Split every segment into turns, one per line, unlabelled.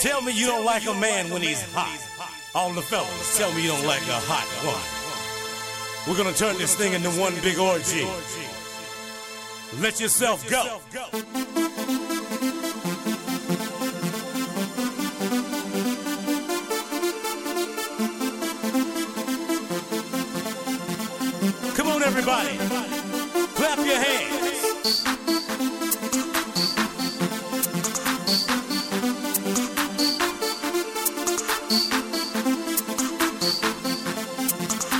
Tell me you don't like a man when he's hot. All the fellas, tell me you don't like a hot woman. We're gonna turn this thing into one big orgy. Let yourself go. Come on, everybody.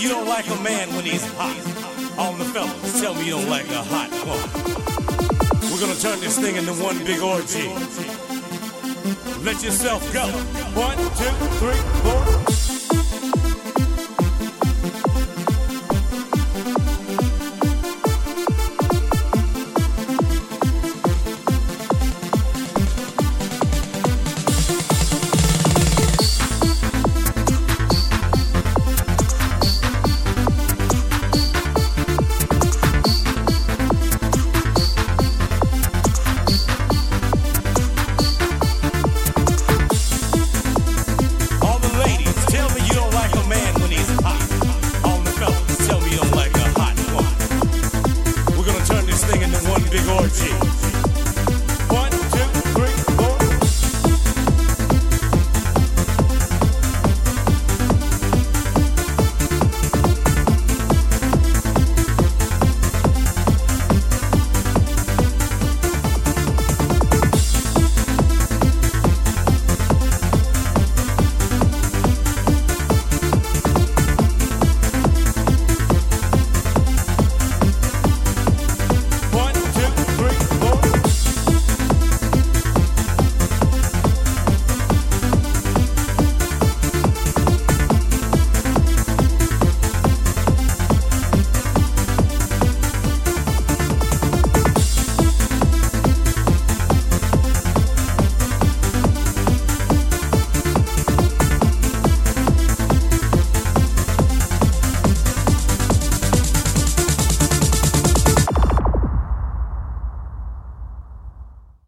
You don't like a man when he's hot. All the fellas, tell me you don't like a hot woman. We're gonna turn this thing into one big orgy. Let yourself go. One.